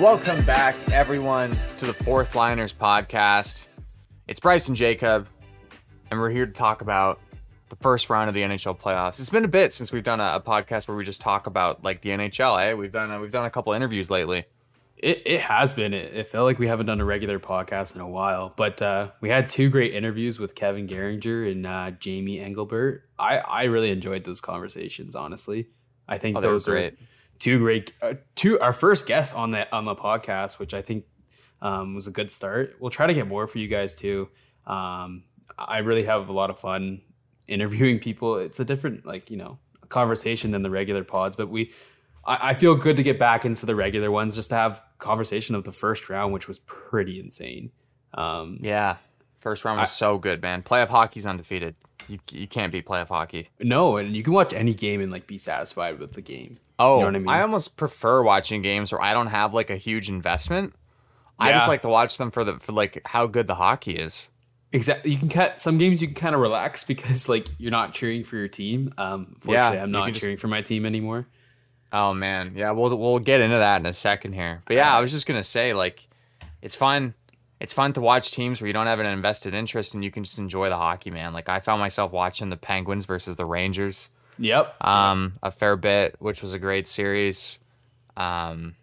Welcome back, everyone, to the Fourth Liners podcast. It's Bryson Jacob, and we're here to talk about the first round of the NHL playoffs. It's been a bit since we've done a, a podcast where we just talk about like the NHL. Eh? We've done a, we've done a couple interviews lately. It, it has been. It, it felt like we haven't done a regular podcast in a while, but uh, we had two great interviews with Kevin Geringer and uh, Jamie Engelbert. I, I really enjoyed those conversations. Honestly, I think Oh, they were those great. are two great uh, two our first guests on the on the podcast, which I think um, was a good start. We'll try to get more for you guys too. Um, I really have a lot of fun interviewing people. It's a different like you know conversation than the regular pods, but we I, I feel good to get back into the regular ones just to have conversation of the first round, which was pretty insane. Um, Yeah, first round was so good, man. Playoff hockey's undefeated. You you can't beat playoff hockey. no, and you can watch any game and like be satisfied with the game. Oh, You know what I mean? almost prefer watching games where I don't have like a huge investment. I just like to watch them for the for like how good the hockey is. Exactly. You can cut some games. You can kind of relax because like you're not cheering for your team. Um, fortunately, Yeah, I'm not can just- cheering for my team anymore. Oh man, yeah, we'll we'll get into that in a second here. But yeah, I was just gonna say like, it's fun. It's fun to watch teams where you don't have an invested interest and you can just enjoy the hockey, man. Like I found myself watching the Penguins versus the Rangers Yep. um, a fair bit, which was a great series. Um,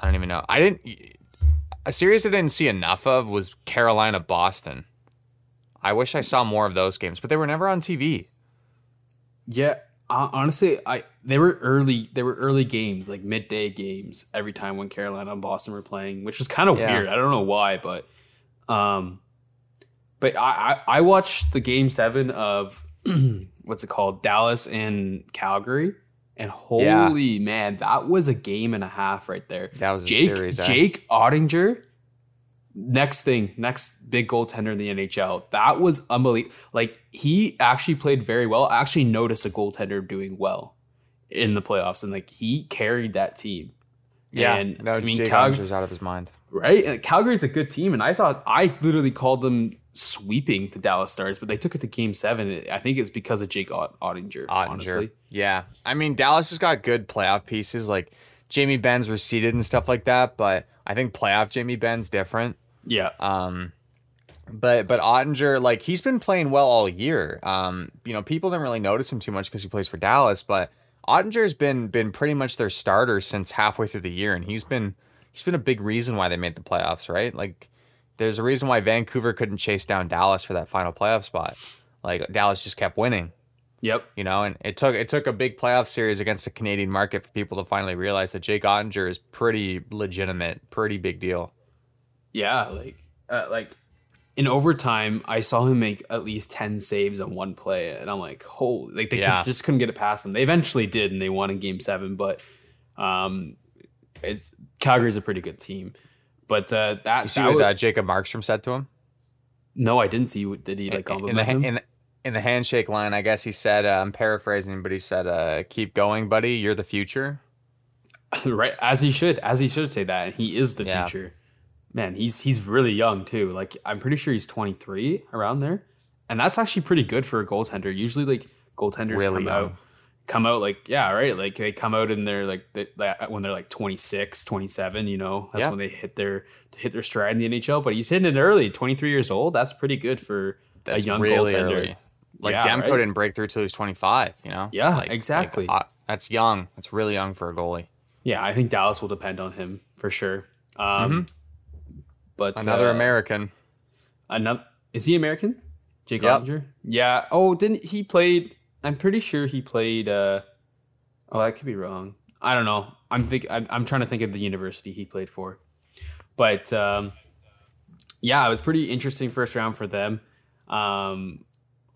I don't even know. I didn't. A series I didn't see enough of was Carolina Boston. I wish I saw more of those games, but they were never on TV. Yeah, uh, honestly, I they were early. They were early games, like midday games, every time when Carolina and Boston were playing, which was kind of Yeah. weird. I don't know why, but um, but I I, I watched the game seven of what's it called, Dallas and Calgary, and Yeah. holy man, that was a game and a half right there. That was a Jake series. eh? Jake Oettinger. Next thing, next big goaltender in the NHL. That was unbelievable. Like he actually played very well. I actually noticed a goaltender doing well in the playoffs, and like he carried that team. yeah, and no, I mean, Jake Cal- Oettinger's out of his mind. right? And Calgary's a good team, and I thought I literally called them sweeping the Dallas Stars, but they took it to Game Seven. I think it's because of Jake Ott- Oettinger. Oettinger. Honestly, Yeah, I mean Dallas has got good playoff pieces. Like Jamie Benz receded and stuff like that, but I think playoff Jamie Benn's different. yeah, Um, but but Oettinger, like he's been playing well all year. Um, you know, people didn't really notice him too much because he plays for Dallas, but Oettinger's been been pretty much their starter since halfway through the year, and he's been he's been a big reason why they made the playoffs, right? Like, there's a reason why Vancouver couldn't chase down Dallas for that final playoff spot. Like Dallas just kept winning, yep. you know, and it took it took a big playoff series against a Canadian market for people to finally realize that Jake Oettinger is pretty legitimate, pretty big deal. Yeah, like uh, like in overtime, I saw him make at least ten saves on one play, and I'm like, holy! Like they Yeah. could, just couldn't get it past him. They eventually did, and they won in Game Seven. But um, it's Calgary's a pretty good team. But uh, that, You see that what wa- uh, Jacob Markstrom said to him? no, I didn't see. what- Did he like in the compliment him? in the, in the handshake line, I guess he said, uh, I'm paraphrasing, but he said, uh, "Keep going, buddy. You're the future." right as he should, as he should say that. And he is the Yeah. future. Man, he's he's really young too. Like I'm pretty sure he's 23 around there, and that's actually pretty good for a goaltender. Usually, like goaltenders Really come young. out, come out like yeah, right. Like they come out and they're like they, that when they're like 26, 27. You know, that's Yeah. when they hit their hit their stride in the NHL. But he's hitting it early, 23 years old. That's pretty good for That's a young really goaltender. early. Like Yeah, Demko right? didn't break through till he was 25. You know? Yeah, Like- like, exactly. uh, that's young. That's really young for a goalie. Yeah, I think Dallas will depend on him for sure. Um, But Mm-hmm. Another uh, American. Another is he American? Jake Yep. Oettinger? Yeah. Oh, didn't he played? I'm pretty sure he played. uh Oh, I could be wrong. I don't know. I'm think I'm, I'm trying to think of the university he played for, but um, yeah, it was pretty interesting first round for them. Um,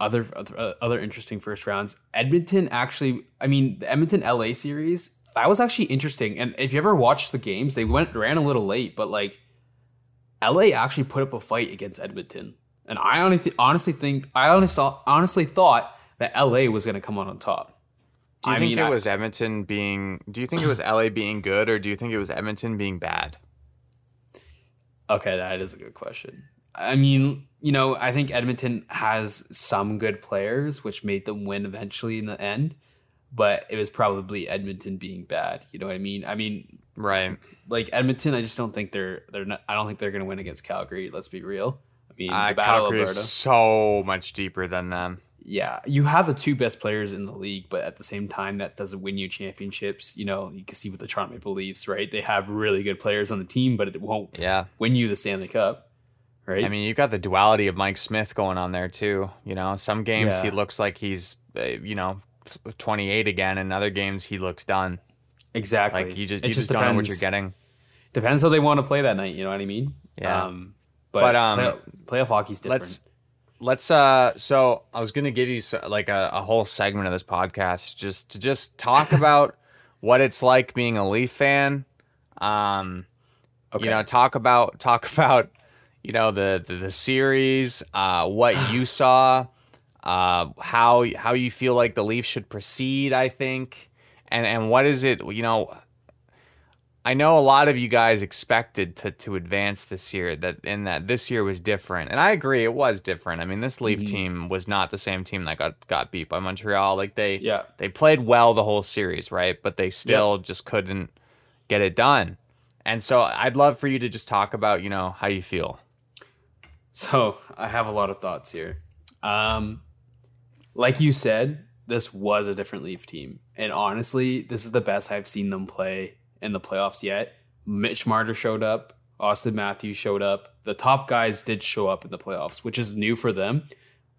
other other, other interesting first rounds. Edmonton actually. I mean, the Edmonton LA series that was actually interesting. And if you ever watched the games, they went ran a little late, but like LA actually put up a fight against Edmonton. And I honestly, honestly think I honestly honestly thought that LA was going to come out on top. Do you I think mean, it I- was Edmonton being? Do you think it was LA being good, or do you think it was Edmonton being bad? Okay, that is a good question. I mean, you know, I think Edmonton has some good players, which made them win eventually in the end. But it was probably Edmonton being bad. You know what I mean? I mean, Right. Like Edmonton, I just don't think they're they're not. I don't think they're going to win against Calgary. Let's be real. I mean, Uh, the Calgary Alberta. is so much deeper than them. Yeah, you have the two best players in the league, but at the same time, that doesn't win you championships. You know, you can see with the Toronto Maple Leafs, right? They have really good players on the team, but it won't Yeah. win you the Stanley Cup, right? I mean, you've got the duality of Mike Smith going on there too. You know, some games Yeah. he looks like he's, uh, you know, 28 again, and other games he looks done. exactly. Like you just It you just, don't know what you're getting. Depends how they want to play that night. You know what I mean? Yeah. Um, but, But, um, play, playoff hockey's different. Let's let's uh. So I was gonna give you so, like a, a whole segment of this podcast just to just talk about what it's like being a Leaf fan. Um, okay. you know, talk about talk about you know the the, the series, uh, what you saw, uh, how how you feel like the Leafs should proceed. I think, and and what is it? You know, I know a lot of you guys expected to to advance this year. That and that this year was different, and I agree, it was different. I mean, this Leaf Mhm. team was not the same team that got got beat by Montreal. Like they yeah. they played well the whole series, right? But they still just couldn't get it done. And so I'd love for you to just talk about, you know, how you feel. So I have a lot of thoughts here. Um, like you said, this was a different Leaf team, and honestly, this is the best I've seen them play in the playoffs yet. Mitch Marner showed up. Auston Matthews showed up. The top guys did show up in the playoffs, which is new for them.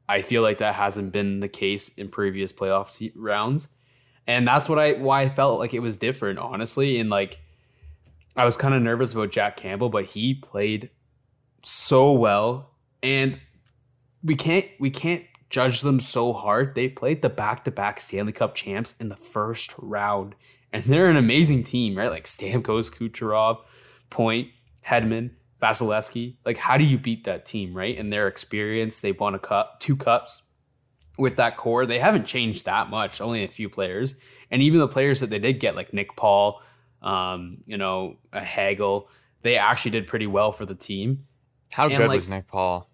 I feel like that hasn't been the case in previous playoff rounds, and that's what I why I felt like it was different, honestly. And like, I was kind of nervous about Jack Campbell, but he played so well and we can't we can't judge them so hard they played the back-to-back stanley cup champs in the first round and they're an amazing team right like stamkos kucherov point hedman vasilevskiy like how do you beat that team right and their experience they've won a cup two cups with that core they haven't changed that much only a few players and even the players that they did get like nick paul um, you know a hagel they actually did pretty well for the team How And, good like- was Nick Paul?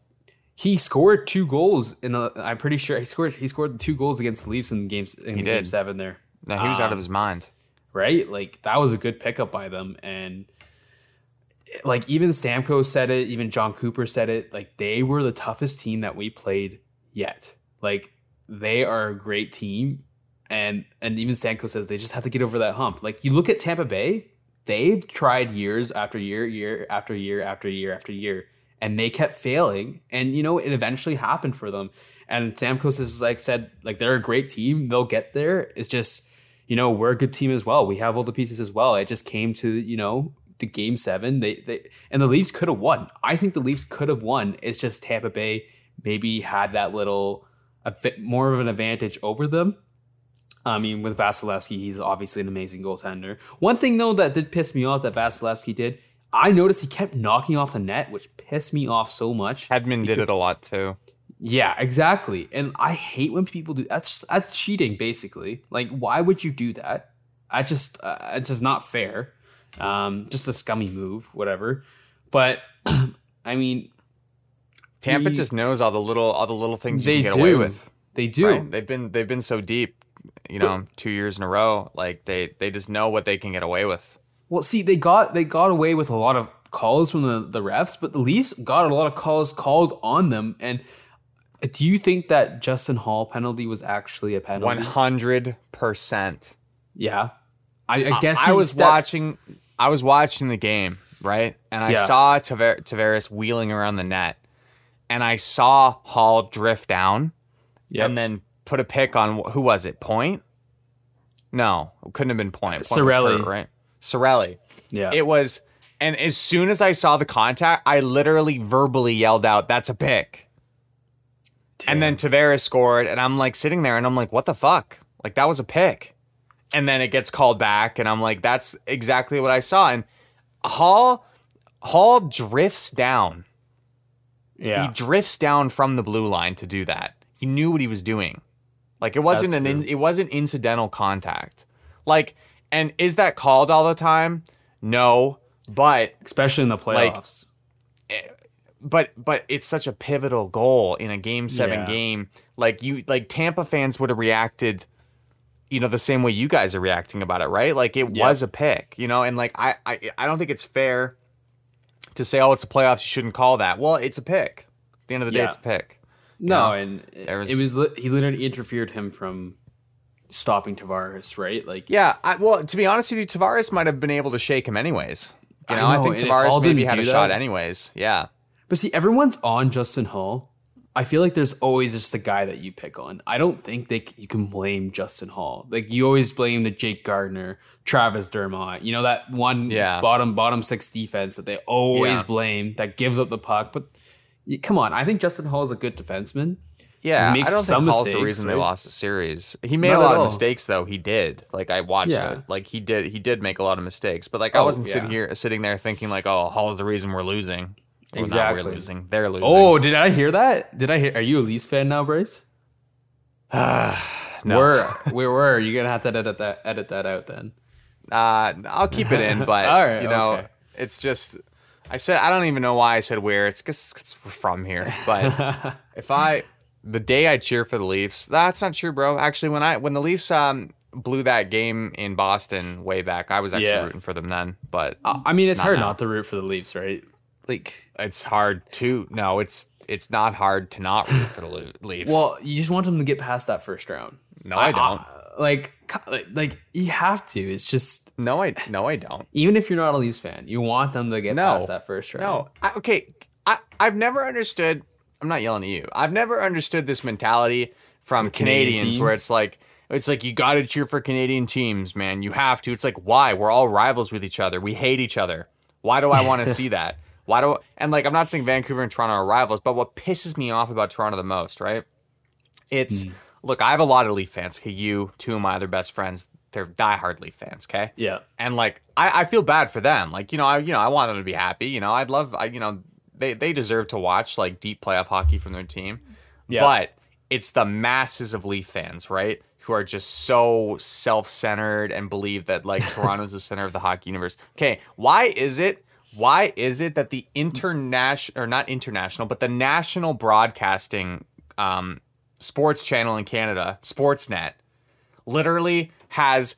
he scored two goals in the. I'm pretty sure he scored he scored two goals against the Leafs in games in He game did. seven there. No, he was out um, of his mind. Right? Like that was a good pickup by them. And like even Stamkos said it, even Jon Cooper said it, like they were the toughest team that we played yet. Like they are a great team. And and even Stamkos says they just have to get over that hump. Like you look at Tampa Bay, they've tried years after year, year after year after year after year, and they kept failing. And you know, it eventually happened for them. And Stamkos is like said, like they're a great team. They'll get there. It's just, you know, we're a good team as well. We have all the pieces as well. It just came to, you know, the game seven. They they and the Leafs could have won. I think the Leafs could have won. It's just Tampa Bay maybe had that little a bit more of an advantage over them. I mean, with Vasilevskiy, he's obviously an amazing goaltender. One thing though that did piss me off that Vasilevskiy did, I noticed he kept knocking off the net, which pissed me off so much. Hedman did it a lot too. Yeah, exactly. And I hate when people do that's that's cheating basically. Like why would you do that? I just uh, it's just not fair. Um just a scummy move, whatever. But I mean, Tampa just knows all the little all the little things They can get away do. with. they do. Right? They've been they've been so deep, you know, two years in a row. Like they they just know what they can get away with. Well, see, they got they got away with a lot of calls from the, the refs, but the Leafs got a lot of calls called on them. And do you think that Justin Holl penalty was actually a penalty? One hundred percent. Yeah, I, I guess I he was stepped- watching. I was watching the game, right, and I Yeah. saw Taver- Tavares wheeling around the net, and I saw Holl drift down, Yep. and then put a pick on who was it? Point? No, it couldn't have been Point. Point Cirelli. hurt, right? Cirelli. yeah, It was, and as soon as I saw the contact, I literally verbally yelled out, "That's a pick!" And then Tavares scored, and I'm like sitting there, and I'm like, "What the fuck? Like that was a pick." And then it gets called back, and I'm like, "That's exactly what I saw." And Holl, Holl drifts down. yeah, He drifts down from the blue line to do that. He knew what he was doing. Like it wasn't That's an in, it wasn't incidental contact. Like, and is that called all the time? No, but especially in the playoffs. Eh, but but it's such a pivotal goal in a game seven Yeah. game. Like you like Tampa fans would have reacted, you know, the same way you guys are reacting about it, right? Like it Yeah. was a pick, you know, and like I I I don't think it's fair to say, oh, it's the playoffs. You shouldn't call that. Well, it's a pick. At the end of the day, it's a pick. No, know, and was- it was he literally interfered him from stopping Tavares, right? Like Yeah. I, well, to be honest with you, Tavares might have been able to shake him anyways. You I know, I, think Tavares maybe had a do shot anyways. Yeah. But see, everyone's on Justin Holl. I feel like there's always just the guy that you pick on. I don't think they c- you can blame Justin Holl. Like you always blame the Jake Gardiner, Travis Dermott. You know that one Yeah. bottom bottom six defense that they always Yeah. blame that gives up the puck. But come on, I think Justin Holl is a good defenseman. Yeah, makes I don't some think Holl's the mistakes, reason they lost the series. He made Not a lot of mistakes, though. He did. Like I watched Yeah. it. Like he did. He did make a lot of mistakes. But like I Oh, wasn't sitting here, sitting there thinking like, oh, Holl's the reason we're losing. Well, not Exactly. we're losing. They're losing. Oh, did I hear that? Did I hear? Are you a Leafs fan now, Bryce? no. Where we were? You're gonna have to edit that edit that out then. Uh, I'll keep it in, but All right, you know, okay. it's just. I said I don't even know why I said where. It's because we're from here. But if I the day I cheer for the Leafs, that's not true, bro. Actually, when I when the Leafs um blew that game in Boston way back, I was actually Yeah. rooting for them then. But I mean, it's hard now. not to root for the Leafs, right? Like, it's hard to no. It's it's not hard to not root for the Le- Leafs. well, you just want them to get past that first round. no, I don't. Uh, like, like, like, you have to. It's just no, I no, I don't. even if you're not a Leafs fan, you want them to get No. past that first round. No, I, okay. I I've never understood. I'm not yelling at you. I've never understood this mentality from Canadian Canadians where it's like it's like you got to cheer for Canadian teams, man. You have to. It's like why? We're all rivals with each other. We hate each other. Why do I want to see that? Why do and like I'm not saying Vancouver and Toronto are rivals, but what pisses me off about Toronto the most, right? It's hmm. look, I have a lot of Leaf fans. Okay, you, two of my other best friends, they're diehard Leaf fans. Okay, Yeah. and like I, I feel bad for them. Like you know, I you know I want them to be happy. You know, I'd love I you know they they deserve to watch like deep playoff hockey from their team. Yeah. But it's the masses of Leaf fans, right? Who are just so self-centered and believe that like Toronto's the center of the hockey universe. Okay, why is it? Why is it that the international or not international, but the national broadcasting um, sports channel in Canada, Sportsnet, literally has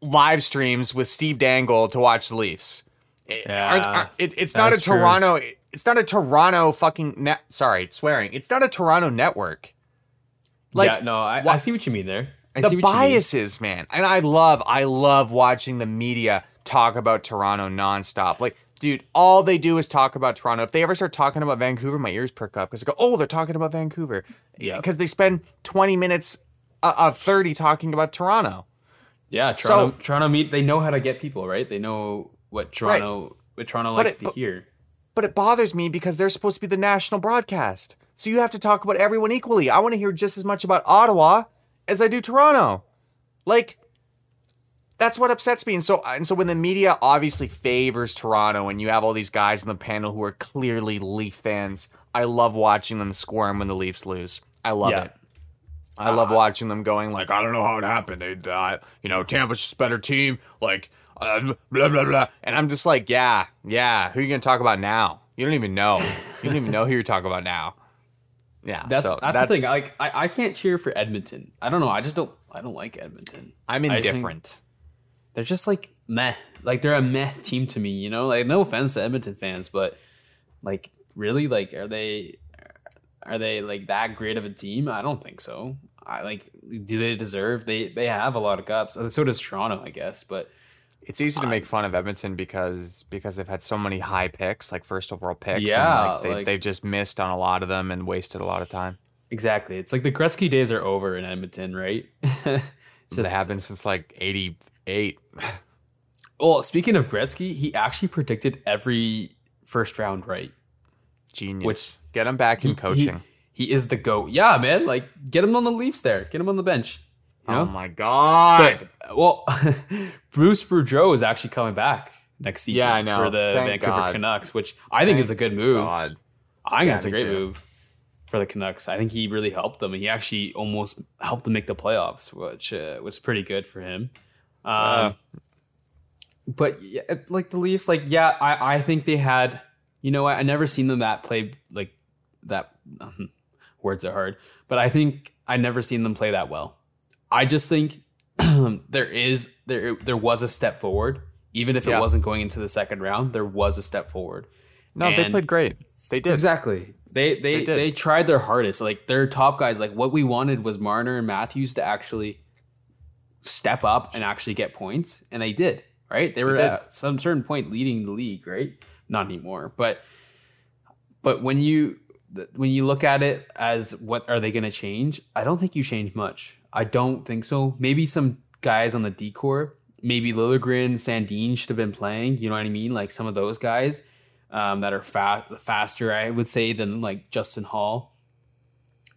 live streams with Steve Dangle to watch the Leafs. Yeah, aren't- aren't- it- it's not a that's true. Toronto. It's not a Toronto fucking net. Sorry, swearing. It's not a Toronto network. Like yeah, no, I, I see what you mean there. I the see what you mean. biases, man. And I love, I love watching the media talk about Toronto nonstop. Like, dude, all they do is talk about Toronto. If they ever start talking about Vancouver, my ears perk up because they go, "Oh, they're talking about Vancouver." Yeah. because they spend twenty minutes uh, of thirty talking about Toronto. Yeah, Toronto. Toronto meet. They know how to get people right. They know what Toronto. What Toronto likes it- to but- hear. But it bothers me because they're supposed to be the national broadcast. So you have to talk about everyone equally. I want to hear just as much about Ottawa as I do Toronto. Like that's what upsets me. And so and so when the media obviously favors Toronto and you have all these guys on the panel who are clearly Leaf fans, I love watching them squirm when the Leafs lose. I love Yeah. it. I love watching them going like, I don't know how it happened. They, uh, you know, Tampa's just a better team. Like, uh, blah blah blah. And I'm just like, yeah, yeah. Who are you gonna talk about now? You don't even know. You don't even know who you're talking about now. Yeah, That's so that's that- the thing. Like I, I can't cheer for Edmonton. I don't know. I just don't. I don't like Edmonton. I'm I just think indifferent. They're just like meh. Like they're a meh team to me. You know. Like no offense to Edmonton fans, but like really, like are they are they like that great of a team? I don't think so. I like. Do they deserve? They they have a lot of cups. So does Toronto, I guess. But It's easy to make fun of Edmonton because because they've had so many high picks, like first overall picks. Yeah, and like they, like- they've just missed on a lot of them and wasted a lot of time. exactly, it's like the Gretzky days are over in Edmonton, right? it's they have been since like '88. Well, speaking of Gretzky, he actually predicted every first round right. Genius. Which- Get him back in coaching. He, he is the goat. Yeah, man. Like get him on the Leafs there. Get him on the bench. You know? oh my god! but well, Bruce Boudreau is actually coming back next season Yeah, I know. for the Thank Vancouver God. Canucks, which I think is a good move. God. I think Yeah, that's a great too. move for the Canucks. I think he really helped them, and he actually almost helped them make the playoffs, which uh, was pretty good for him. Um, Uh, but yeah, like the Leafs, like yeah, I, I think they had. You know, I, I never seen them that play like that. words are hard, but I think I never seen them play that well. I just think there is there there was a step forward Even if Yeah. it wasn't going into the second round, there was a step forward. No, they played great. They did. Exactly. They they They they, tried their hardest. Like their top guys, like what we wanted was Marner and Matthews to actually step up and actually get points, and they did. Right? They were at some certain point leading the league. Right? Not anymore, but but when you when you look at it as what are they going to change? I don't think you change much. I don't think so. Maybe some guys on the decor, maybe Liljegren, Sandin should have been playing. You know what I mean? Like some of those guys um, that are fa- faster, I would say, than like Justin Holl.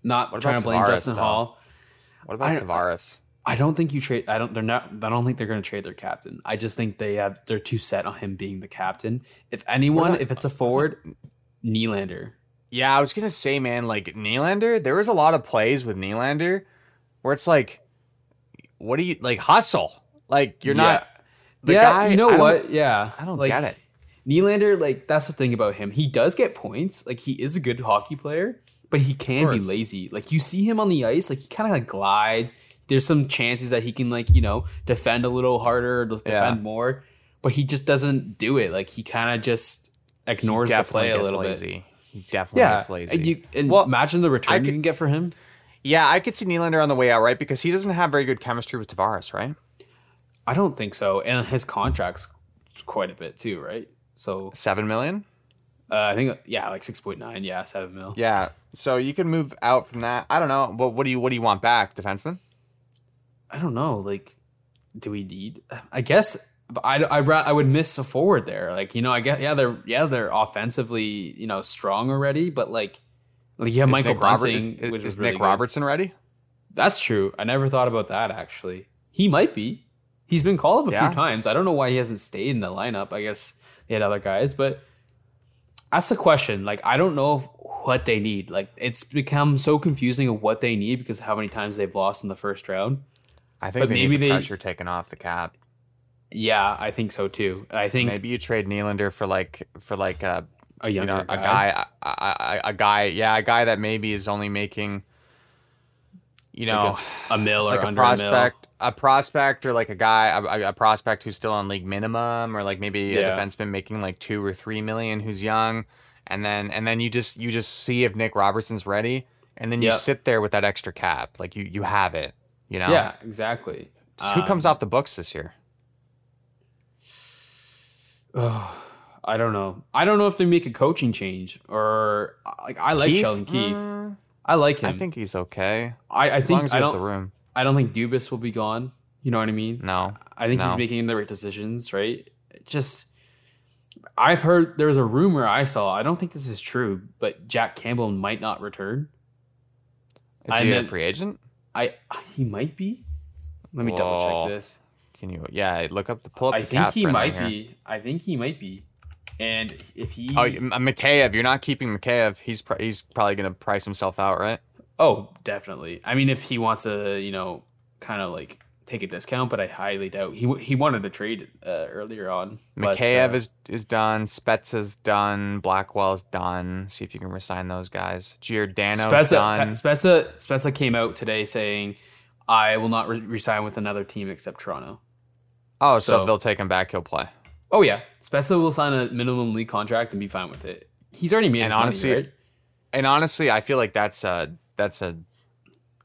Not What trying to blame Tavares, Justin though? Holl. What about Tavares? I don't think you trade. I don't. They're not. I don't think they're going to trade their captain. I just think they have. They're too set on him being the captain. If anyone, about- if it's a forward, Nylander. Yeah, I was gonna say, man, like Nylander, there was a lot of plays with Nylander where it's like, what do you like hustle? Like you're not the yeah, guy. you know I what? Yeah, I don't like, get it. Nylander, like that's the thing about him. He does get points. Like he is a good hockey player, but he can be lazy. Like you see him on the ice, like he kind of like glides. There's some chances that he can like you know defend a little harder, or defend Yeah. more, but he just doesn't do it. Like he kind of just ignores the play a little bit. lazy. He definitely Yeah, gets lazy. and, you, and Well, imagine the return I you can get for him. yeah, I could see Nylander on the way out, right? Because he doesn't have very good chemistry with Tavares, right? I don't think so, and his contract's quite a bit too, right? So Seven million. uh, I think yeah, like six point nine, yeah, seven mil. Yeah, so you can move out from that. I don't know. What what do you what do you want back, defenseman? I don't know. Like, do we need? I guess I I I would miss a forward there. Like you know, I guess yeah, they're yeah they're offensively you know strong already, but like like Is Michael Nick Robert- is, is- which is really Nick good. Robertson ready? That's true. I never thought about that actually. He might be. He's been called up a Yeah. few times. I don't know why he hasn't stayed in the lineup. I guess they had other guys, but that's the question. Like I don't know what they need. Like it's become so confusing of what they need because of how many times they've lost in the first round. I think But they maybe the they- pressure taken off the cap. Yeah, I think so too. I think Maybe you trade Nylander for like for like a a you younger know guy. a guy a, a, a guy yeah a guy that maybe is only making you know Like a mill or like a under a prospect a prospect or like a guy a, a prospect who's still on league minimum or like maybe a defenseman making like two or three million who's young and then and then you just you just see if Nick Robertson's ready and then you Yep. sit there with that extra cap like you you have it you know Yeah, exactly. So who comes Um, off the books this year I don't know. I don't know if they make a coaching change or like I like Keefe? Sheldon Keefe. Mm, I like him. I think he's okay I, I as long think as I don't the room I don't think Dubas will be gone. You know what I mean? no I think he's making the right decisions, right? Just I've heard there's a rumor I saw. I don't think this is true, but Jack Campbell might not return. is I he meant- a free agent I he might be. Let me double check this. Can you? Yeah, look up the pull up. I think he might here. be. I think he might be. And if he Oh, Mikheyev. You're not keeping Mikheyev. He's pr- he's probably gonna price himself out, right? Oh, definitely. I mean, if he wants to, you know, kind of like take a discount, but I highly doubt he he wanted to trade uh, earlier on. but, Mikheyev uh, is is done. Spezza's done. Blackwell's done. See if you can resign those guys. Giordano's Spezza, done. Spezza Spezza came out today saying, "I will not re- resign with another team except Toronto." oh, so, so- if they'll take him back, he'll play. Oh yeah, Spezza will sign a minimum league contract and be fine with it. He's already made And his money, honestly, right? And honestly, I feel like that's a that's a.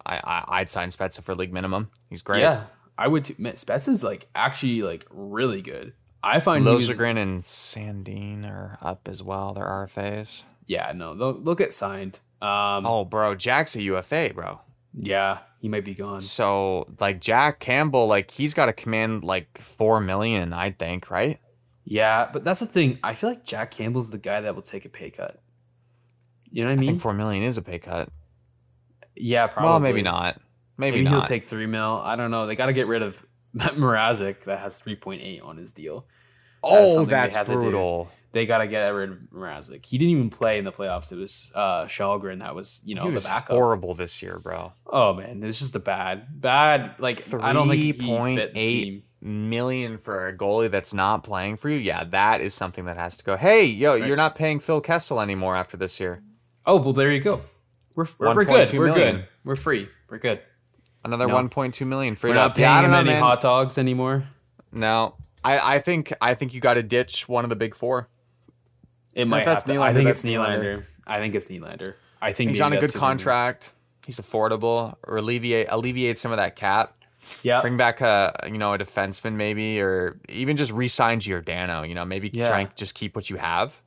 I, I I'd sign Spezza for league minimum. He's great. Yeah, I would. Too. Man, Spezza's like actually like really good. I find he's Liljegren and Sandin are up as well. They're RFAs. yeah no they'll, they'll get signed. Um, Oh, bro, Jack's a UFA, bro. yeah, he might be gone. So like Jack Campbell, like he's got to command like four million, I think, right? Yeah, but that's the thing. I feel like Jack Campbell's the guy that will take a pay cut. You know what I I mean? think four million is a pay cut. Yeah, probably. Well, maybe not. Maybe, Maybe, he'll take three mil. I don't know. They got to get rid of Mrazek that has three point eight on his deal. Oh, they that's had to do. brutal. They got to get rid of Mrazek. He didn't even play in the playoffs. It was uh, Kallgren that was you know he the was backup. horrible this year, bro. Oh man, it's just a bad, bad. Like 3. I don't think he fit the 3.8 team. Million for a goalie that's not playing for you. Yeah, that is something that has to go. Hey, yo, Right. you're not paying Phil Kessel anymore after this year. Oh well, there you go. We're we're, we're good. 1.2 We're million. good. We're free. We're good. Another No. 1.2 million free We're not up. Yeah, I paying him know, any man. hot dogs anymore. No, I, I think I think you got to ditch one of the big four. It might that's have to, I think that's it's Nylander. I think it's Nylander. I think He's on a good who they're- contract. He's affordable, or alleviate alleviate some of that cap. Yeah, Bring back a you know a defenseman maybe, or even just re-sign Giordano. You know, maybe Yeah. try and just keep what you have.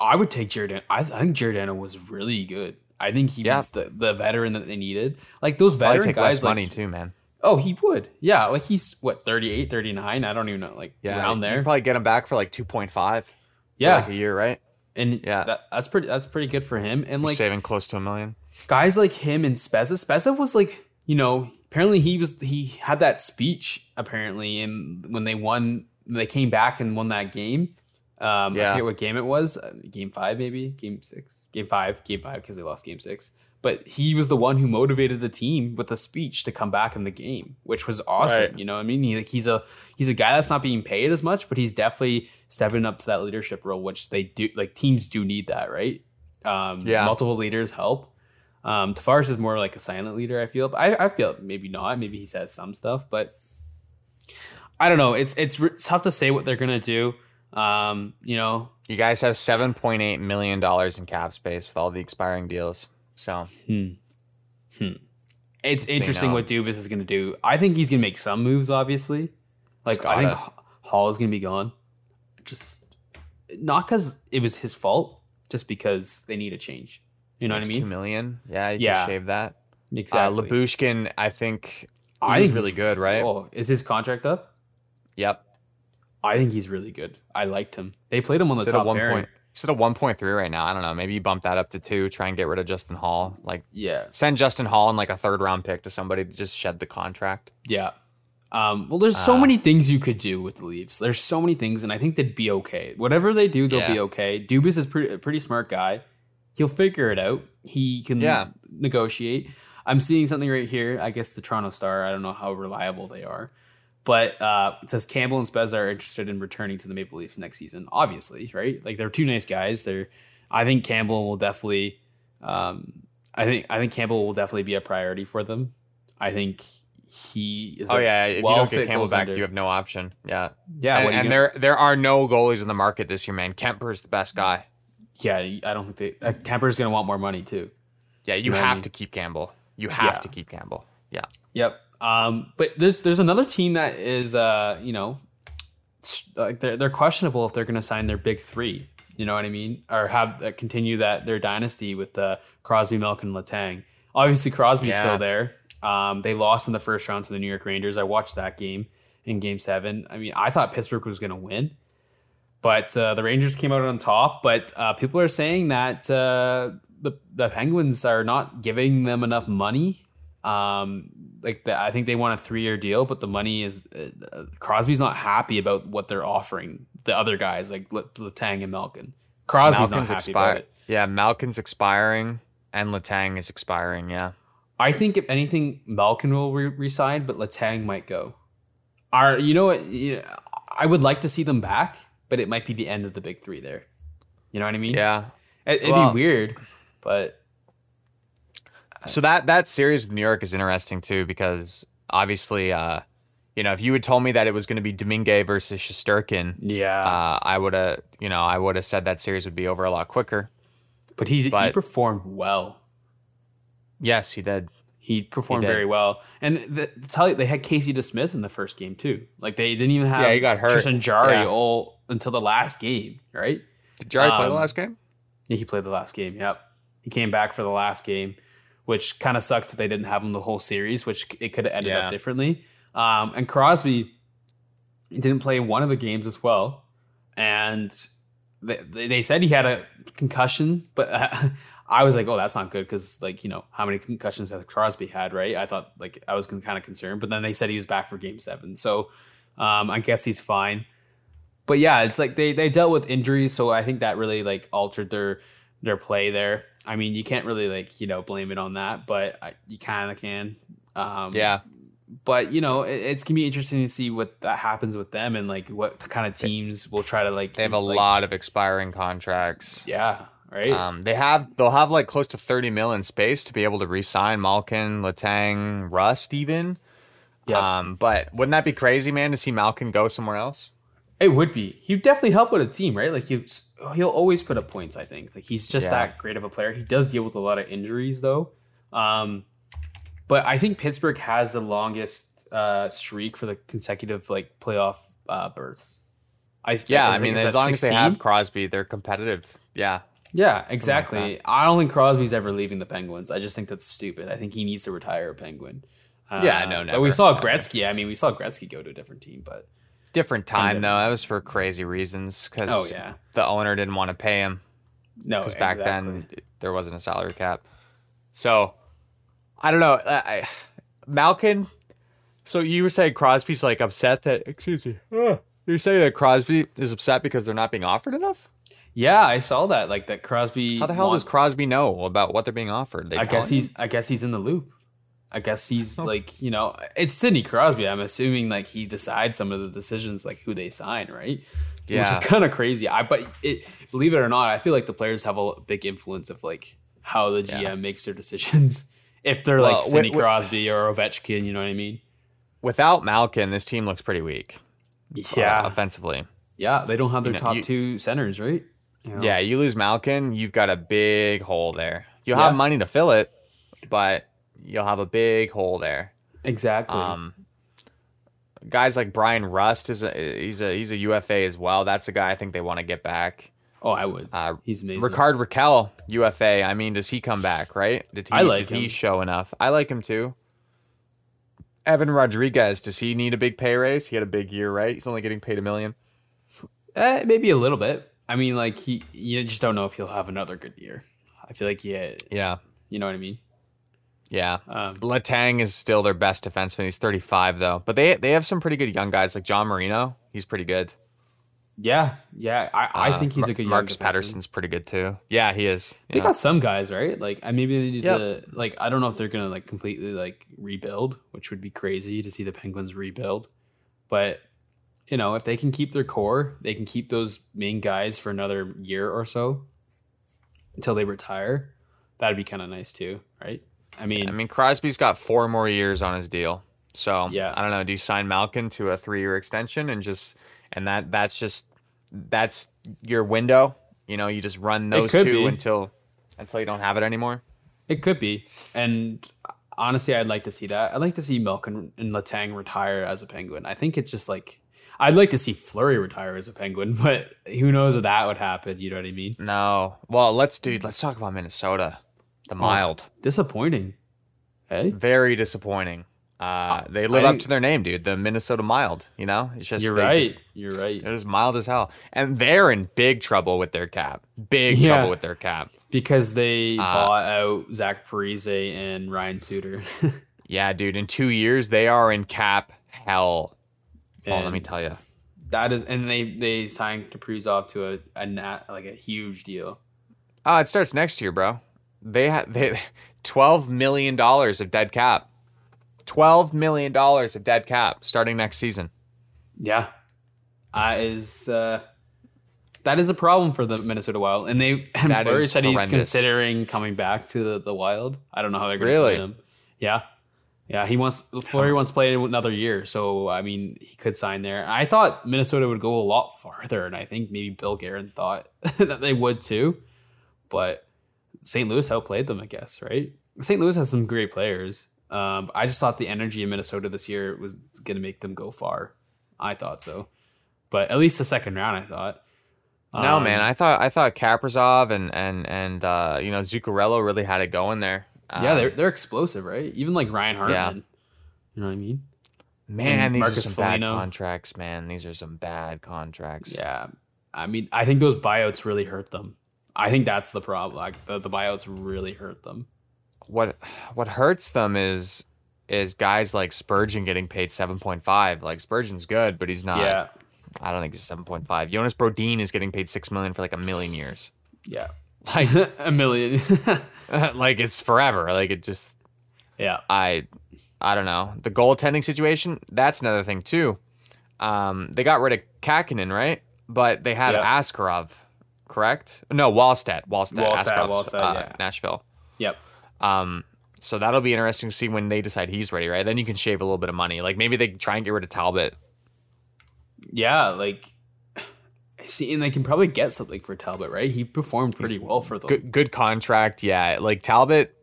I would take Jordan. I, th- I think Giordano was really good. I think he Yeah. was the, the veteran that they needed. Like those Probably veteran take guys, less like money too, man. oh, he would. Yeah, like he's what 38, 39? I don't even know, like around there. probably get him back for like two point five. yeah, like a year, right? and Yeah. that, that's pretty. That's pretty good for him. And Like like saving close to a million. guys like him and Spezza. Spezza was like, you know, apparently he was he had that speech apparently, and when they won, they came back and won that game. Um, I Yeah. forget what game it was. uh, Game five, maybe game six, game five, game five, because they lost game six. But he was the one who motivated the team with a speech to come back in the game, which was awesome. Right. You know, what I mean, he, like, he's a he's a guy that's not being paid as much, but he's definitely stepping up to that leadership role, which they do. Like teams do need that, right? Um, Yeah. multiple leaders help. Um, Tavares is more like a silent leader. I feel. I, I feel maybe not. Maybe he says some stuff, but I don't know. It's it's, it's tough to say what they're gonna do. Um, you know, You guys have seven point eight million dollars in cap space with all the expiring deals. So it's Say interesting no. what Dubas is gonna do. I think he's gonna make some moves. Obviously, like I think Holl is gonna be gone. Just not because it was his fault, just because they need a change. You know what I mean? million. Yeah, you Yeah. can shave that. Exactly. Uh, Labushkin, I think I think really good, right? Oh, is his contract up? Yep. I think he's really good. I liked him. They played him on the He's at top one pairing. point. He's at a one point three right now. I don't know. Maybe you bump that up to two. Try and get rid of Justin Holl. Like Yeah, send Justin Holl and like a third round pick to somebody to just shed the contract. yeah. Um, well, there's so Uh, many things you could do with the Leafs. There's so many things, and I think they'd be okay. Whatever they do, they'll be okay. Dubas is pretty, a pretty smart guy. He'll figure it out. He can Yeah. negotiate. I'm seeing something right here. I guess the Toronto Star. I don't know how reliable they are, but uh, it says Campbell and Spezza are interested in returning to the Maple Leafs next season. Obviously, right? Like they're two nice guys. They're. I think Campbell will definitely. Um, I think I think Campbell will definitely be a priority for them. I think he is. Oh yeah, if you don't get Campbell back, goaltender. you have no option. Yeah, Yeah, and, you and gonna- there there are no goalies in the market this year, man. Kuemper's the best guy. yeah, I don't think they. Uh, Kuemper's gonna want more money too. Yeah, you know what I have mean? to keep Campbell. You have Yeah. to keep Campbell. Yeah. Yep. Um, but there's there's another team that is uh you know like they're they're questionable if they're gonna sign their big three. You know what I mean? Or have uh, continue that their dynasty with uh, Crosby, Malkin, Letang. Obviously, Crosby's Yeah. still there. Um, they lost in the first round to the New York Rangers. I watched that game in Game Seven. I mean, I thought Pittsburgh was gonna win. But uh, the Rangers came out on top. But uh, people are saying that uh, the the Penguins are not giving them enough money. Um, like the, I think they want a three year deal, but the money is uh, Crosby's not happy about what they're offering the other guys like L- Letang and Malkin. Crosby's Malkin's not happy about it. Yeah, Malkin's expiring and Letang is expiring. Yeah. I think if anything, Malkin will re- resign, but Letang might go. Are you know what? yeah, I would like to see them back, but it might be the end of the big three there. You know what I mean? Yeah. It, would Well- be weird, but So that that series with New York is interesting too because obviously, uh, you know, if you had told me that it was going to be Domingue versus Shesterkin, yeah. uh, I would have, you know, I would have said that series would be over a lot quicker. but he he performed well. Yes, he did. He performed He very well, and the, to tell you, they had Casey DeSmith in the first game too. Like they didn't even have Yeah, he got hurt. Tristan Jarry Yeah. all until the last game, right? Did Jarry play the Um, last game? Yeah, he played the last game. Yep, he came back for the last game, which kind of sucks that they didn't have him the whole series, which it could have ended Yeah. up differently. Um, and Crosby didn't play one of the games as well, and they, they said he had a concussion, but I was like, oh, that's not good because like you know how many concussions has Crosby had, right? I thought like I was kind of concerned, but then they said he was back for Game Seven, so um, I guess he's fine. But yeah, it's like they they dealt with injuries, so I think that really like altered their their play there. I mean, you can't really like you know blame it on that, but I, you kind of can. Um, Yeah. but you know, it, it's gonna be interesting to see what that happens with them and like what kind of teams will try to like. They have a like, lot of expiring contracts. Yeah. Right. Um, they have they'll have like close to 30 mil in space to be able to re-sign Malkin, Letang, Rust even. Yeah. Um, but wouldn't that be crazy, man, to see Malkin go somewhere else? It would be. He'd definitely help with a team, right? Like he he'll always put up points. I think. Like he's just Yeah. that great of a player. He does deal with a lot of injuries though. Um, but I think Pittsburgh has the longest uh, streak for the consecutive like playoff uh, berths. I Yeah, I, think mean, as long as they have Crosby, they're competitive. Yeah. Yeah, exactly. I don't think Crosby's ever leaving the Penguins. I just think that's stupid. I think he needs to retire a Penguin. Uh, Yeah, no, But we never, saw never. Gretzky. I mean, we saw Gretzky go to a different team, but Different time, though. That was for crazy reasons because Oh, yeah. the owner didn't want to pay him no, because back then there wasn't a salary cap. So I don't know. I, I, Malkin. So you were saying Crosby's like upset that? Excuse me. You're saying that Crosby is upset because they're not being offered enough? Yeah, I saw that. Like that Crosby. How the hell wants- does Crosby know about what they're being offered? They I telling guess him? he's. I guess he's in the loop. I guess he's like you know it's Sidney Crosby. I'm assuming like he decides some of the decisions like who they sign, right? Yeah. Which is kind of crazy. I but it believe it or not, I feel like the players have a big influence of like how the GM Yeah. makes their decisions. If they're Well, like Sidney wi- Crosby or Ovechkin, you know what I mean? Without Malkin, this team looks pretty weak. uh, Yeah, offensively. yeah. They don't have their You know, top you- two centers, right? You know? Yeah, you lose Malkin, you've got a big hole there. You'll Yeah. have money to fill it, but you'll have a big hole there. exactly. Um, guys like Bryan Rust is a he's a he's a UFA as well. That's a guy I think they want to get back. oh, I would. Uh, He's amazing. Rickard Rakell UFA. I mean, does he come back? Right? Did he? I like did he show enough? I like him too. Evan Rodrigues. Does he need a big pay raise? He had a big year, right? He's only getting paid a million. Eh, maybe a little bit. I mean, like he, you just don't know if he'll have another good year. I feel like yeah, Yeah, you know what I mean. Yeah. Um, Letang is still their best defenseman. He's 35 though, but they they have some pretty good young guys like John Marino. He's pretty good. yeah, yeah. I, I Uh, think he's a good. young Marcus. Pettersson's pretty good too. Yeah, he is. They Yeah. got some guys right. Like I maybe they need Yep. to like. I don't know if they're gonna like completely like rebuild, which would be crazy to see the Penguins rebuild. But you know, if they can keep their core, they can keep those main guys for another year or so until they retire. That'd be kind of nice too, right? I mean, I mean, Crosby's got four more years on his deal. So Yeah. I don't know. Do you sign Malkin to a three year extension and just and that that's just that's your window? You know, you just run those two be. until until you don't have it anymore. It could be. And honestly, I'd like to see that. I'd like to see Malkin and Letang retire as a Penguin. I think it's just like I'd like to see Fleury retire as a Penguin, but who knows if that would happen, you know what I mean? No. Well, let's dude, let's talk about Minnesota. The mild. Disappointing. Hey? Very disappointing. Uh, they live I- up to their name, dude. The Minnesota Mild. You know, it's just You're right. just- You're right. They're just mild as hell, and they're in big trouble with their cap. Big Yeah. trouble with their cap. Because they Uh, bought out Zach Parise and Ryan Suter. Yeah, dude. In two years, they are in cap hell. Oh, let me tell you. that is and they they signed Kaprizov to a, a nat, like a huge deal. Oh, it starts next year, bro. They have they twelve million dollars of dead cap. Twelve million dollars of dead cap starting next season. Yeah, uh, is uh, that is a problem for the Minnesota Wild, and they and That Fleury said he's considering coming back to the, the Wild. I don't know how they're going to Really? sign him. Yeah, yeah, he wants Fleury wants to play another year, so I mean he could sign there. I thought Minnesota would go a lot farther, and I think maybe Bill Guerin thought that they would too, but St. Louis outplayed them, I guess. Right? St. Louis has some great players. Um, I just thought the energy in Minnesota this year was going to make them go far. I thought so, but at least the second round, I thought. No, Um, man. I thought I thought Kaprizov and and and uh, you know Zuccarello really had it going there. yeah, Um, they're they're explosive, right? Even like Ryan Hartman. Yeah. You know what I mean? man. and These Marcus are some bad contracts, man. These are some bad contracts. Yeah. I mean, I think those buyouts really hurt them. I think that's the problem. Like the, the buyouts really hurt them. what what hurts them is is guys like Spurgeon getting paid seven point five. Like Spurgeon's good, but he's not. yeah. I don't think he's seven point five. Jonas Brodin is getting paid six million for like a million years. Yeah. Like a million. like it's forever. Like it just yeah. I I don't know. The goaltending situation, that's another thing too. Um, they got rid of Kahkonen, right? But they had Yeah. Askarov, correct? No, Wallstedt. Wallstedt. Wallstedt, Askarov's, Wallstedt, uh, yeah. Nashville. Yep. Um, So that'll be interesting to see when they decide he's ready, right? Then you can shave a little bit of money. Like maybe they try and get rid of Talbot. Yeah, like see, and they can probably get something for Talbot, right? He performed pretty well for them. Good, good contract. Yeah, like Talbot.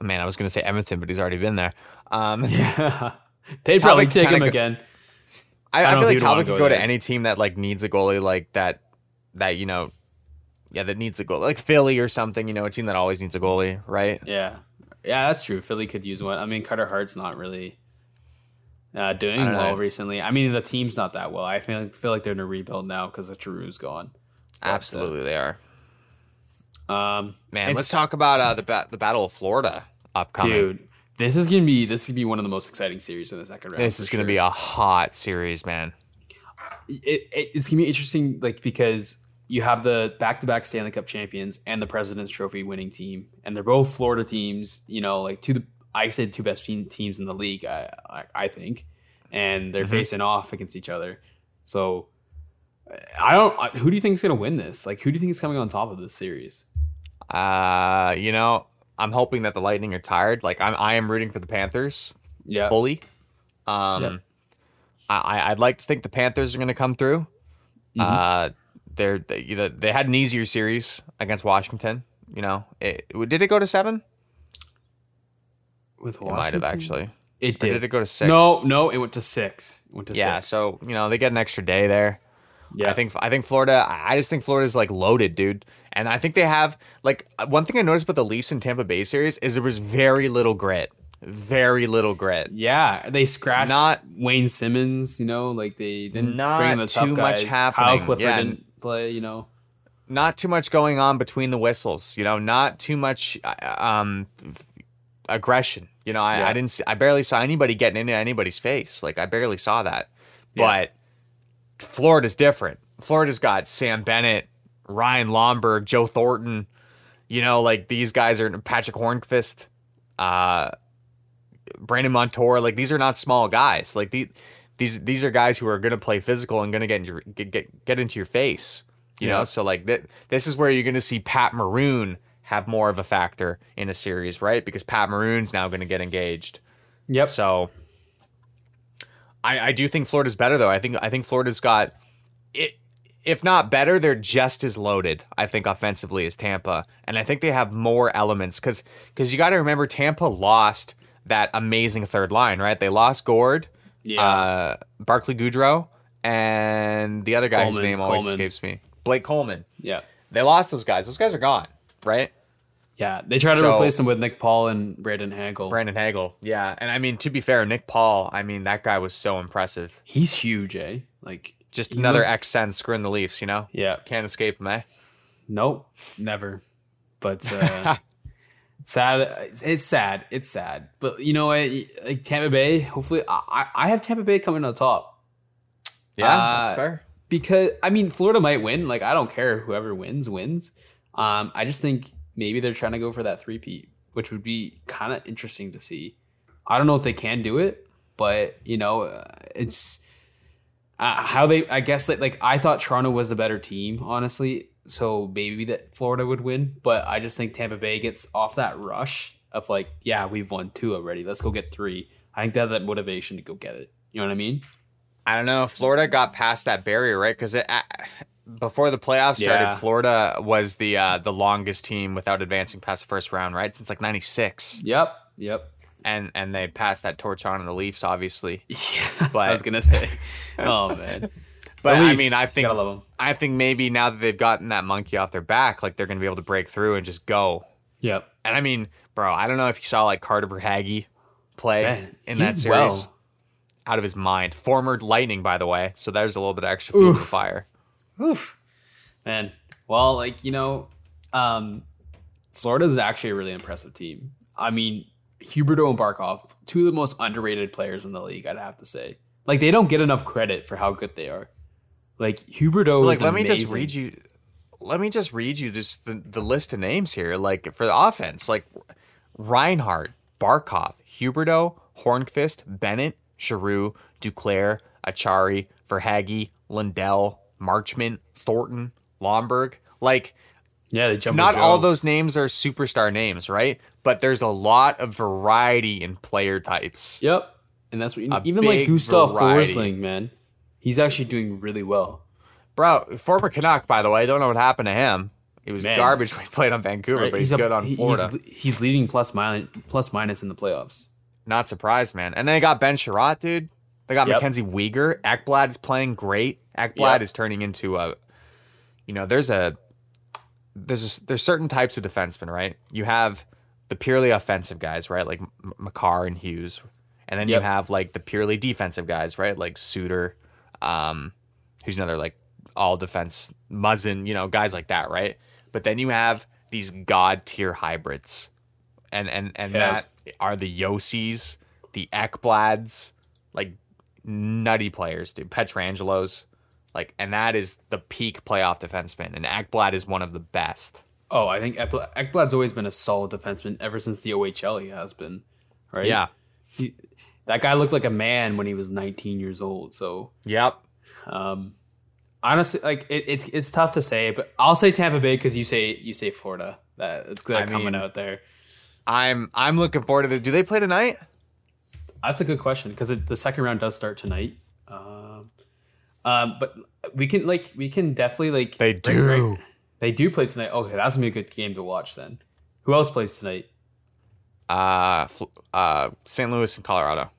oh, man, I was gonna say Edmonton, but he's already been there. Um, Yeah, they'd probably take him go- again. I, I I, feel like Talbot could go go to any team that like needs a goalie like that. That you know, yeah, that needs a goal like Philly or something. You know, a team that always needs a goalie, right? Yeah, yeah, that's true. Philly could use one. I mean, Carter Hart's not really uh, doing well know. recently. I mean, the team's not that well. I feel feel like they're in a rebuild now because the Giroux's gone. Absolutely, they are. Um, Man, let's talk about uh, the ba- the Battle of Florida upcoming. dude. This is gonna be this is gonna be one of the most exciting series in the second round. this is going to be a hot series, man. It, it, it's gonna be interesting, like because you have the back-to-back Stanley Cup champions and the President's Trophy winning team, and they're both Florida teams. You know, like two the I say the two best teams in the league. I I, I think, and they're facing off against each other. So I don't. I- Who do you think is gonna win this? Like, who do you think is coming on top of this series? Uh, you know, I'm hoping that the Lightning are tired. Like I'm, I am rooting for the Panthers Yeah, fully. Um, Yeah. I, I'd like to think the Panthers are going to come through. Uh, they're they, you know, they had an easier series against Washington. You know, it, did it go to seven? with It might have actually. It Or did. did it go to six? No, no, it went to six. It went to Yeah, six. so you know they get an extra day there. yeah, I think I think Florida. I I just think Florida's like loaded, dude. And I think they have like one thing I noticed about the Leafs and Tampa Bay series is there was very little grit, very little grit. Yeah, they scratched Not- Wayne Simmonds. You know, like they didn't Not bring in the tough too much guys. Kyle happening. Clifford Yeah, didn't play. You know, Not too much going on between the whistles. You know, not too much uh, um, aggression. You know, I, Yeah. I didn't. See, I barely saw anybody getting into anybody's face. Like I barely saw that. Yeah. But Florida's different. Florida's got Sam Bennett, Ryan Lomberg, Joe Thornton. You know, like these guys are Patrick Hornqvist, uh, Brandon Montour. Like these are not small guys. Like these these these are guys who are going to play physical and going to get into your, get, get get into your face. You Yeah. know, so like th- this is where you're going to see Pat Maroon have more of a factor in a series, right? Because Pat Maroon's now going to get engaged. Yep. So I, I do think Florida's better though. I think I think Florida's got it if not better, they're just as loaded, I think, offensively as Tampa. And I think they have more elements because because you gotta remember Tampa lost that amazing third line, right? They lost Gord, Yeah. uh, Barclay Goodrow, and the other guy whose name always Coleman. escapes me. Blake Coleman. yeah. They lost those guys. Those guys are gone, right? Yeah. They tried to So- replace him with Nick Paul and Brandon Hagel. Brandon Hagel. Yeah. And I mean, to be fair, Nick Paul, I mean, that guy was so impressive. He's huge, eh? Like Just another looks- X screwing screwing the Leafs, you know? Yeah. Can't escape him, eh? Nope. Never. But uh, sad. It's sad. It's sad. But you know what? Like Tampa Bay. Hopefully, I I have Tampa Bay coming on top. Yeah, Uh, that's fair. because I mean Florida might win. Like I don't care whoever wins wins. Um, I just think maybe they're trying to go for that three peat, which would be kind of interesting to see. I don't know if they can do it, but you know, uh, it's uh, how they. I guess like like I thought Toronto was the better team, honestly. So maybe that Florida would win, but I just think Tampa Bay gets off that rush of like, yeah, we've won two already. Let's go get three. I think they have that motivation to go get it. You know what I mean? I don't know. Florida got past that barrier, right? Because it. uh, Before the playoffs started, Yeah. Florida was the uh, the longest team without advancing past the first round, right? Since like '96, Yep. Yep. and and they passed that torch on to the Leafs, obviously. Yeah, But- I was gonna say, oh man. But I mean, I think gotta love. I think maybe now that they've gotten that monkey off their back, like they're gonna be able to break through and just go. Yep. And I mean, bro, I don't know if you saw like Carter Verhaeghe play Man, in that series. well. Out of his mind. Former Lightning, by the way. So there's a little bit of extra fuel Oof. fire. Oof. Man. Well, like you know, um, Florida's actually a really impressive team. I mean, Huberdeau and Barkov, two of the most underrated players in the league. I'd have to say, like they don't get enough credit for how good they are. Like Huberdeau, like is let me just read you let me just read you just the, the list of names here like for the offense like reinhart barkov huberdeau hornqvist bennett Giroux, duclair acciari verhaeghe lundell marchment thornton lomberg like Yeah, the jump. Not all those names are superstar names, right? But there's a lot of variety in player types. Yep, and that's what you A need. even like Gustav variety. Forsling, man. He's actually doing really well. Bro, former Canuck, by the way. I don't know what happened to him. He was Man. garbage when he played on Vancouver, Right? but he's, a- good on Florida. He's, he's leading plus minus plus minus in the playoffs. Not surprised, man. And then they got Ben Chiarot, dude. They got Yep. Mackenzie Weegar. Ekblad is playing great. Ekblad Yep. is turning into a, you know, there's a, there's a, there's certain types of defensemen, right? You have the purely offensive guys, right? Like M- Makar and Hughes, and then you have like the purely defensive guys, right? Like Suter, um, who's another like all defense Muzzin, you know, guys like that, right? But then you have these god tier hybrids, and and and Yeah. that are the Yosis, the Ekblads, like nutty players, dude. Petrangelos, like, and that is the peak playoff defenseman, and Ekblad is one of the best. Oh, I think Ekblad, Ekblad's always been a solid defenseman ever since the OHL. He has been, right? Yeah. He, that guy looked like a man when he was 19 years old. So, Yep. um, honestly, like it, it's it's tough to say, but I'll say Tampa Bay because you say you say Florida. That it's they're coming mean- out there. I'm I'm looking forward to this. Do they play tonight? That's a good question because the second round does start tonight. Um, um, but we can like we can definitely like They do. right- they do play tonight. Okay, that's gonna be a good game to watch then. Who else plays tonight? Uh, uh, St. Louis and Colorado.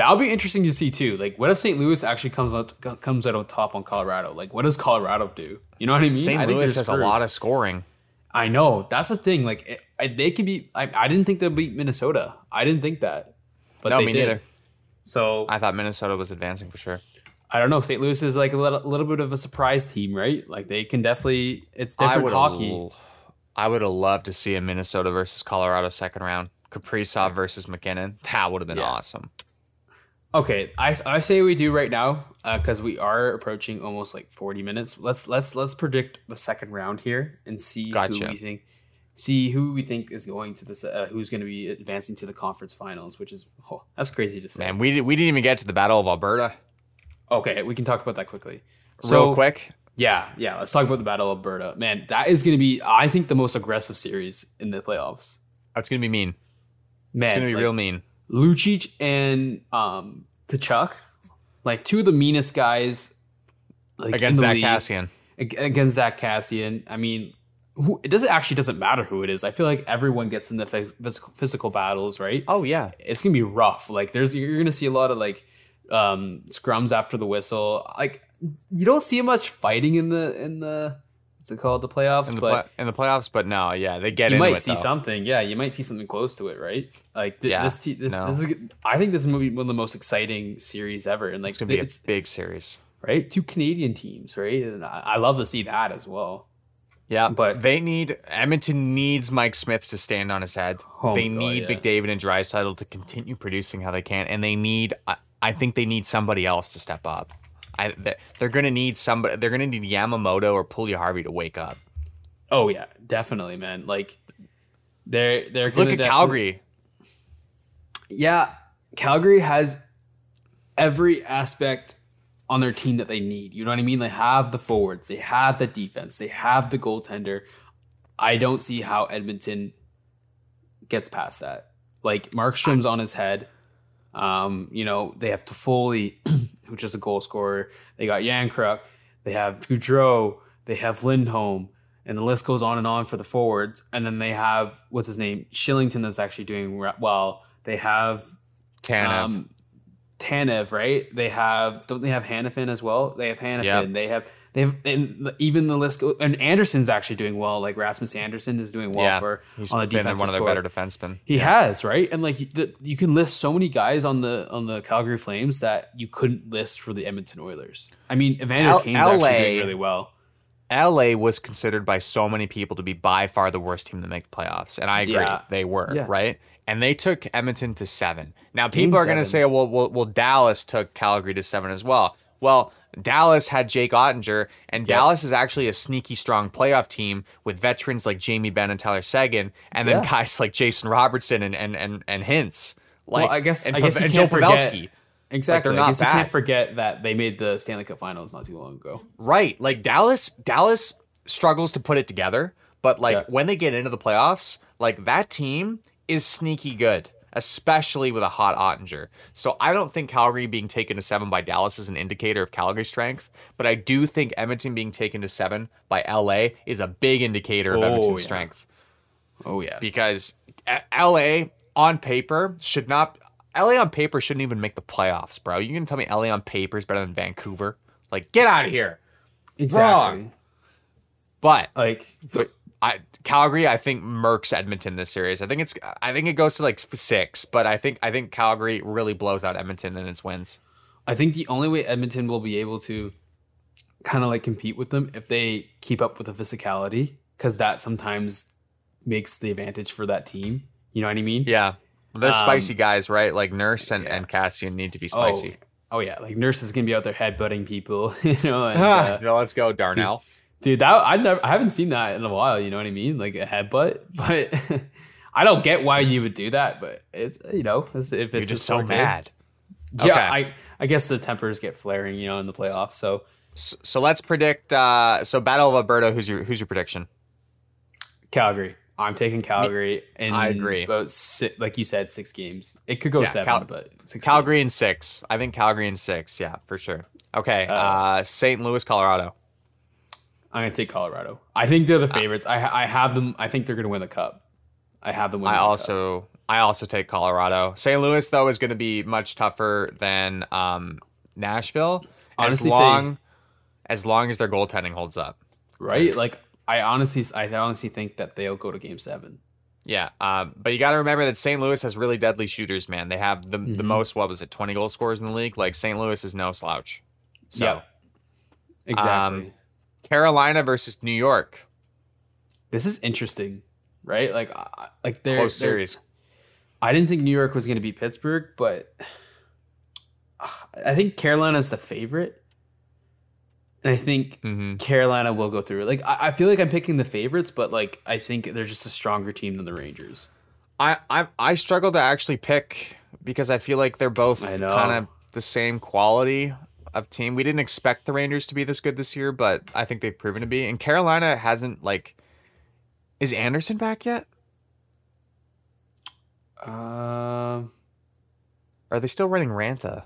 That'll be interesting to see too. Like, what if St. Louis actually comes out comes out on top on Colorado? Like, what does Colorado do? You know what I mean? St. I think Louis has a lot of scoring. I know that's the thing. Like, it, I, they could be. I, I didn't think they'd beat Minnesota. I didn't think that, but No, they me did. neither. So I thought Minnesota was advancing for sure. I don't know. St. Louis is like a little, little bit of a surprise team, right? Like they can definitely. It's different would've hockey. l- I would have loved to see a Minnesota versus Colorado second round. Kaprizov versus MacKinnon. That would have been Yeah. awesome. Okay, I, I say we do right now because we are approaching almost like forty minutes. Let's let's let's predict the second round here and see Gotcha. who we think see who we think is going to this uh, who's going to be advancing to the conference finals, which is oh, that's crazy to say. Man, we, we didn't even get to the Battle of Alberta. Okay, we can talk about that quickly. Real quick. Yeah, yeah. Let's talk about the Battle of Alberta. Man, that is going to be I think the most aggressive series in the playoffs. That's going to be mean. Man, It's going to be like, real mean. Lucic and um Tkachuk, like two of the meanest guys like Against Zach league. Kassian. Against Zach Kassian. I mean, who, it doesn't actually doesn't matter who it is. I feel like everyone gets in the phy- physical, physical battles, right? Oh, yeah. It's gonna be rough. Like there's you're gonna see a lot of like um scrums after the whistle. Like you don't see much fighting in the in the what's it called the playoffs, In the, but. play- in the playoffs, but no, yeah, they get you might it, see though. something, yeah. You might see something close to it, right? Like th- Yeah, this, te- this, no. this is. I think this is movie one of the most exciting series ever, and like It's to be it's a big series. right two Canadian teams, right? And I, I love to see that as well. Yeah, But- they need Edmonton needs Mike Smith to stand on his head. Oh they God, need yeah. McDavid and Draisaitl to continue producing how they can, and they need. I, I think they need somebody else to step up. I they're, they're gonna need somebody. They're gonna need Yamamoto or Puljujarvi to wake up. Oh yeah, definitely, man. Like they're they're Look gonna Look at Calgary. Yeah, Calgary has every aspect on their team that they need. You know what I mean? They have the forwards, they have the defense, they have the goaltender. I don't see how Edmonton gets past that. Like Markstrom's on his head. Um, you know, they have Toffoli, who's is a goal scorer. They got Yankruk. They have Gaudreau. They have Lindholm. And the list goes on and on for the forwards. And then they have, what's his name? Kylington that's actually doing well. They have Tanev. um, Tanev, right? They have don't they have Hanifin as well? They have Hanifin. Yep. They have they have and even the list and Andersson's actually doing well. Like Rasmus Andersson is doing well yeah, for he's on the been one of their better defensemen. He has right, and like the, you can list so many guys on the on the Calgary Flames that you couldn't list for the Edmonton Oilers. I mean, Evander L- Kane's actually doing really well. LA was considered by so many people to be by far the worst team to make the playoffs, and I agree Yeah. they were Yeah. right. And they took Edmonton to seven. Now people are going to say, well, well, well, Dallas took Calgary to seven as well. Well, Dallas had Jake Oettinger, and Dallas is actually a sneaky strong playoff team with veterans like Jamie Benn and Tyler Seguin, and then Yeah. guys like Jason Robertson and and and, and Hintz. Like, well, I guess and, I guess Pav- you and can't Joe forget Pavelski. exactly. they're I guess not you can't forget that they made the Stanley Cup Finals not too long ago. Right. Like Dallas Dallas struggles to put it together, but like Yeah. when they get into the playoffs, like that team is sneaky good, especially with a hot Oettinger. So I don't think Calgary being taken to seven by Dallas is an indicator of Calgary strength, but I do think Edmonton being taken to seven by LA is a big indicator of Oh, Edmonton's yeah. strength Oh yeah. because LA on paper should not. LA on paper shouldn't even make the playoffs, bro. You can tell me LA on paper is better than Vancouver? Like, get out of here. Exactly. But Like but I Calgary, I think mercs Edmonton this series. I think it's I think it goes to like six, but I think I think Calgary really blows out Edmonton in its wins. I think the only way Edmonton will be able to kind of like compete with them if they keep up with the physicality, because that sometimes makes the advantage for that team. You know what I mean? Yeah, they're Um, spicy guys, right? Like Nurse and, yeah. and Kassian need to be Oh, spicy. oh yeah, like Nurse is gonna be out there headbutting people, you know. And, Ah, uh, no, let's go, Darnell. dude, that I never, I haven't seen that in a while. You know what I mean? Like a headbutt, but I don't get why you would do that. But it's you know, it's, if it's You're just so mad. Yeah, Okay. I I guess the tempers get flaring, you know, in the playoffs. So So, so let's predict. Uh, so Battle of Alberta. Who's your Who's your prediction? Calgary. I'm taking Calgary, and I agree. About si like you said, six games. It could go Yeah, seven, Cal- but six. Calgary games. in six. I think Calgary and six. Yeah, for sure. Okay. Uh, Uh, St. Louis, Colorado. I'm gonna take Colorado. I think they're the favorites. I I have them. I think they're gonna win the cup. I have them. I the also I also take Colorado. St. Louis though is going to be much tougher than um, Nashville. Honestly, as say- long as long as their goaltending holds up. right. Like I honestly, I honestly think that they'll go to Game Seven. Yeah, um, but you got to remember that St. Louis has really deadly shooters. Man, they have the the Mhm. most. What was it? Twenty goal scorers in the league. Like St. Louis is no slouch. So Yep. Exactly. Um, Carolina versus New York. this is interesting, right? Like, like they're Close they're- series. I didn't think New York was going to beat Pittsburgh, but I think Carolina's the favorite, and I think hmm Carolina will go through. Like, I, I feel like I'm picking the favorites, but like I think they're just a stronger team than the Rangers. I, I I struggle to actually pick because I feel like they're both kind of the same quality of team. We didn't expect the Rangers to be this good this year, but I think they've proven to be. And Carolina hasn't like is Andersen back yet? Um, Or are they still running Raanta?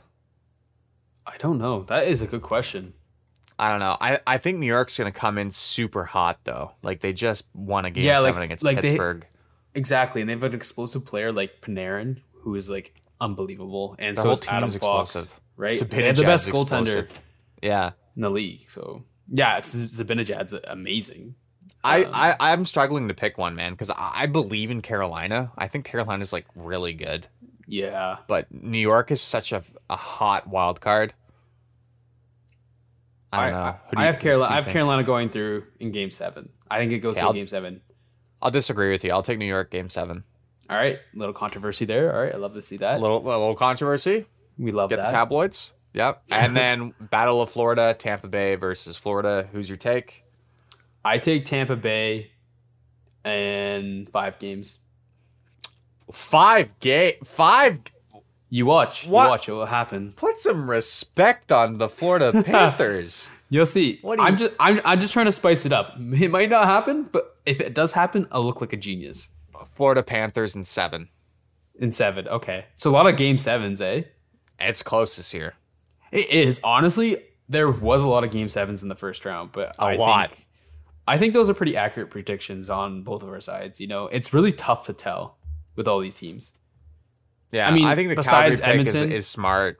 I don't know. That is a good question. I don't know. I, I think New York's gonna come in super hot though. Like they just won a game Yeah, seven like- against like they- Pittsburgh. Exactly, and they have an explosive player like Panarin, who is like unbelievable, and The so whole team Adam is Fox, explosive. Right? They have the Zibanejad's best goaltender. Yeah. in the league. So yeah, Z- Zibanejad's amazing. I, Um, I I'm struggling to pick one man because I, I believe in Carolina. I think Carolina's like really good. Yeah, but New York is such a, a hot wild card. I I, don't know. I, Who I have Carolina. I have think? Carolina going through in Game Seven. I think it goes Okay, to I'll- Game Seven. I'll disagree with you. I'll take New York game seven. All right, little controversy there. All right, I love to see that. A that. little, a little controversy. We love Get that. the tabloids. Yep. And then Battle of Florida, Tampa Bay versus Florida. Who's your take? I take Tampa Bay and five games. Five game. Five. You watch. What? You watch. It will happen. Put some respect on the Florida Panthers. You'll see. You- I'm just. I'm. I'm just trying to spice it up. It might not happen, but if it does happen, I'll look like a genius. Florida Panthers in seven. In seven, okay. So a lot of game sevens, eh? It's close this year. It is honestly. There was a lot of game sevens in the first round, but A I lot. Think, I think those are pretty accurate predictions on both of our sides. You know, it's really tough to tell with all these teams. Yeah, I mean, I think the besides Calgary pick is, Edmonton- is smart.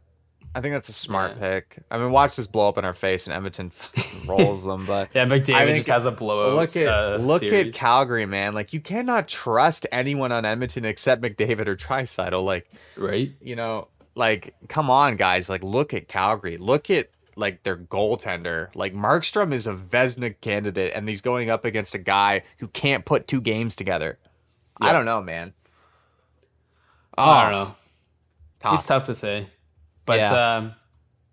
I think that's a smart Yeah. pick. I mean, watch this blow up in our face, and Edmonton rolls them. But Yeah, McDavid just has a blowout. look at uh, look series. at Calgary, man. Like you cannot trust anyone on Edmonton except McDavid or Draisaitl. Like right. you know, like come on, guys. Like look at Calgary. Look at like their goaltender. Like Markstrom is a Vezina candidate, and he's going up against a guy who can't put two games together. I don't know, man. I don't know. Tough. It's tough to say, but Yeah. um,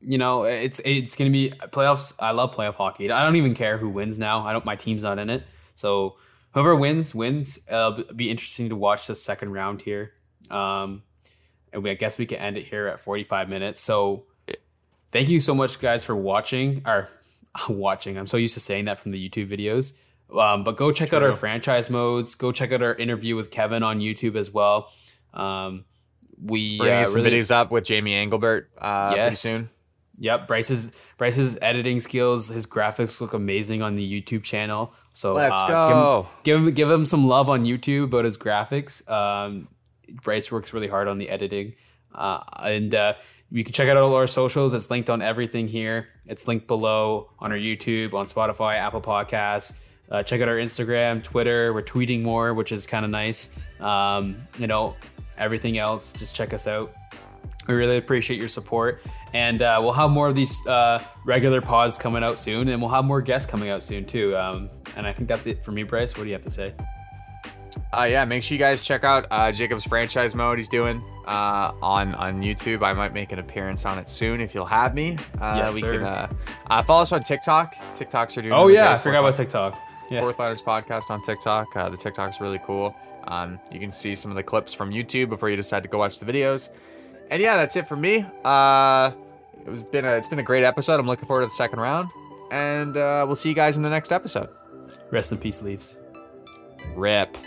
you know, it's it's gonna be playoffs. I love playoff hockey. I don't even care who wins now. I don't. My team's not in it, so whoever wins wins. Uh, it'll be interesting to watch the second round here. Um, and we, I guess we can end it here at forty five minutes. So, thank you so much, guys, for watching or watching. I'm so used to saying that from the YouTube videos. Um, but go check out our franchise modes. Go check out our interview with Kevin on YouTube as well. Um, we Bringing uh, some really, videos up with Jamie Engelbert uh, pretty Yes. soon. Yep, Bryce's Bryce's editing skills, his graphics look amazing on the YouTube channel. So Let's uh, go. Give him, give him give him some love on YouTube about his graphics. Um, Bryce works really hard on the editing, uh, and uh, you can check out all our socials. It's linked on everything here. It's linked below on our YouTube, on Spotify, Apple Podcasts. Uh, check out our Instagram, Twitter. We're tweeting more, which is kind of nice. Um, you know, everything else, just check us out. We really appreciate your support, and uh, we'll have more of these uh, regular pods coming out soon, and we'll have more guests coming out soon too. Um, and I think that's it for me, Bryce. What do you have to say? Uh, yeah, make sure you guys check out uh, Jacob's franchise mode he's doing uh, on on YouTube. I might make an appearance on it soon if you'll have me. Uh, Yes, we sir. can uh, uh, follow us on TikTok. TikToks are doing. Oh yeah. I forgot about TikTok. Yeah, Fourth Letters Podcast on TikTok. Uh, the TikTok's really cool. Um, you can see some of the clips from YouTube before you decide to go watch the videos. And yeah, that's it for me. Uh, it was been a, it's been a great episode. I'm looking forward to the second round, and uh, we'll see you guys in the next episode. rest in peace, Leafs. Rip.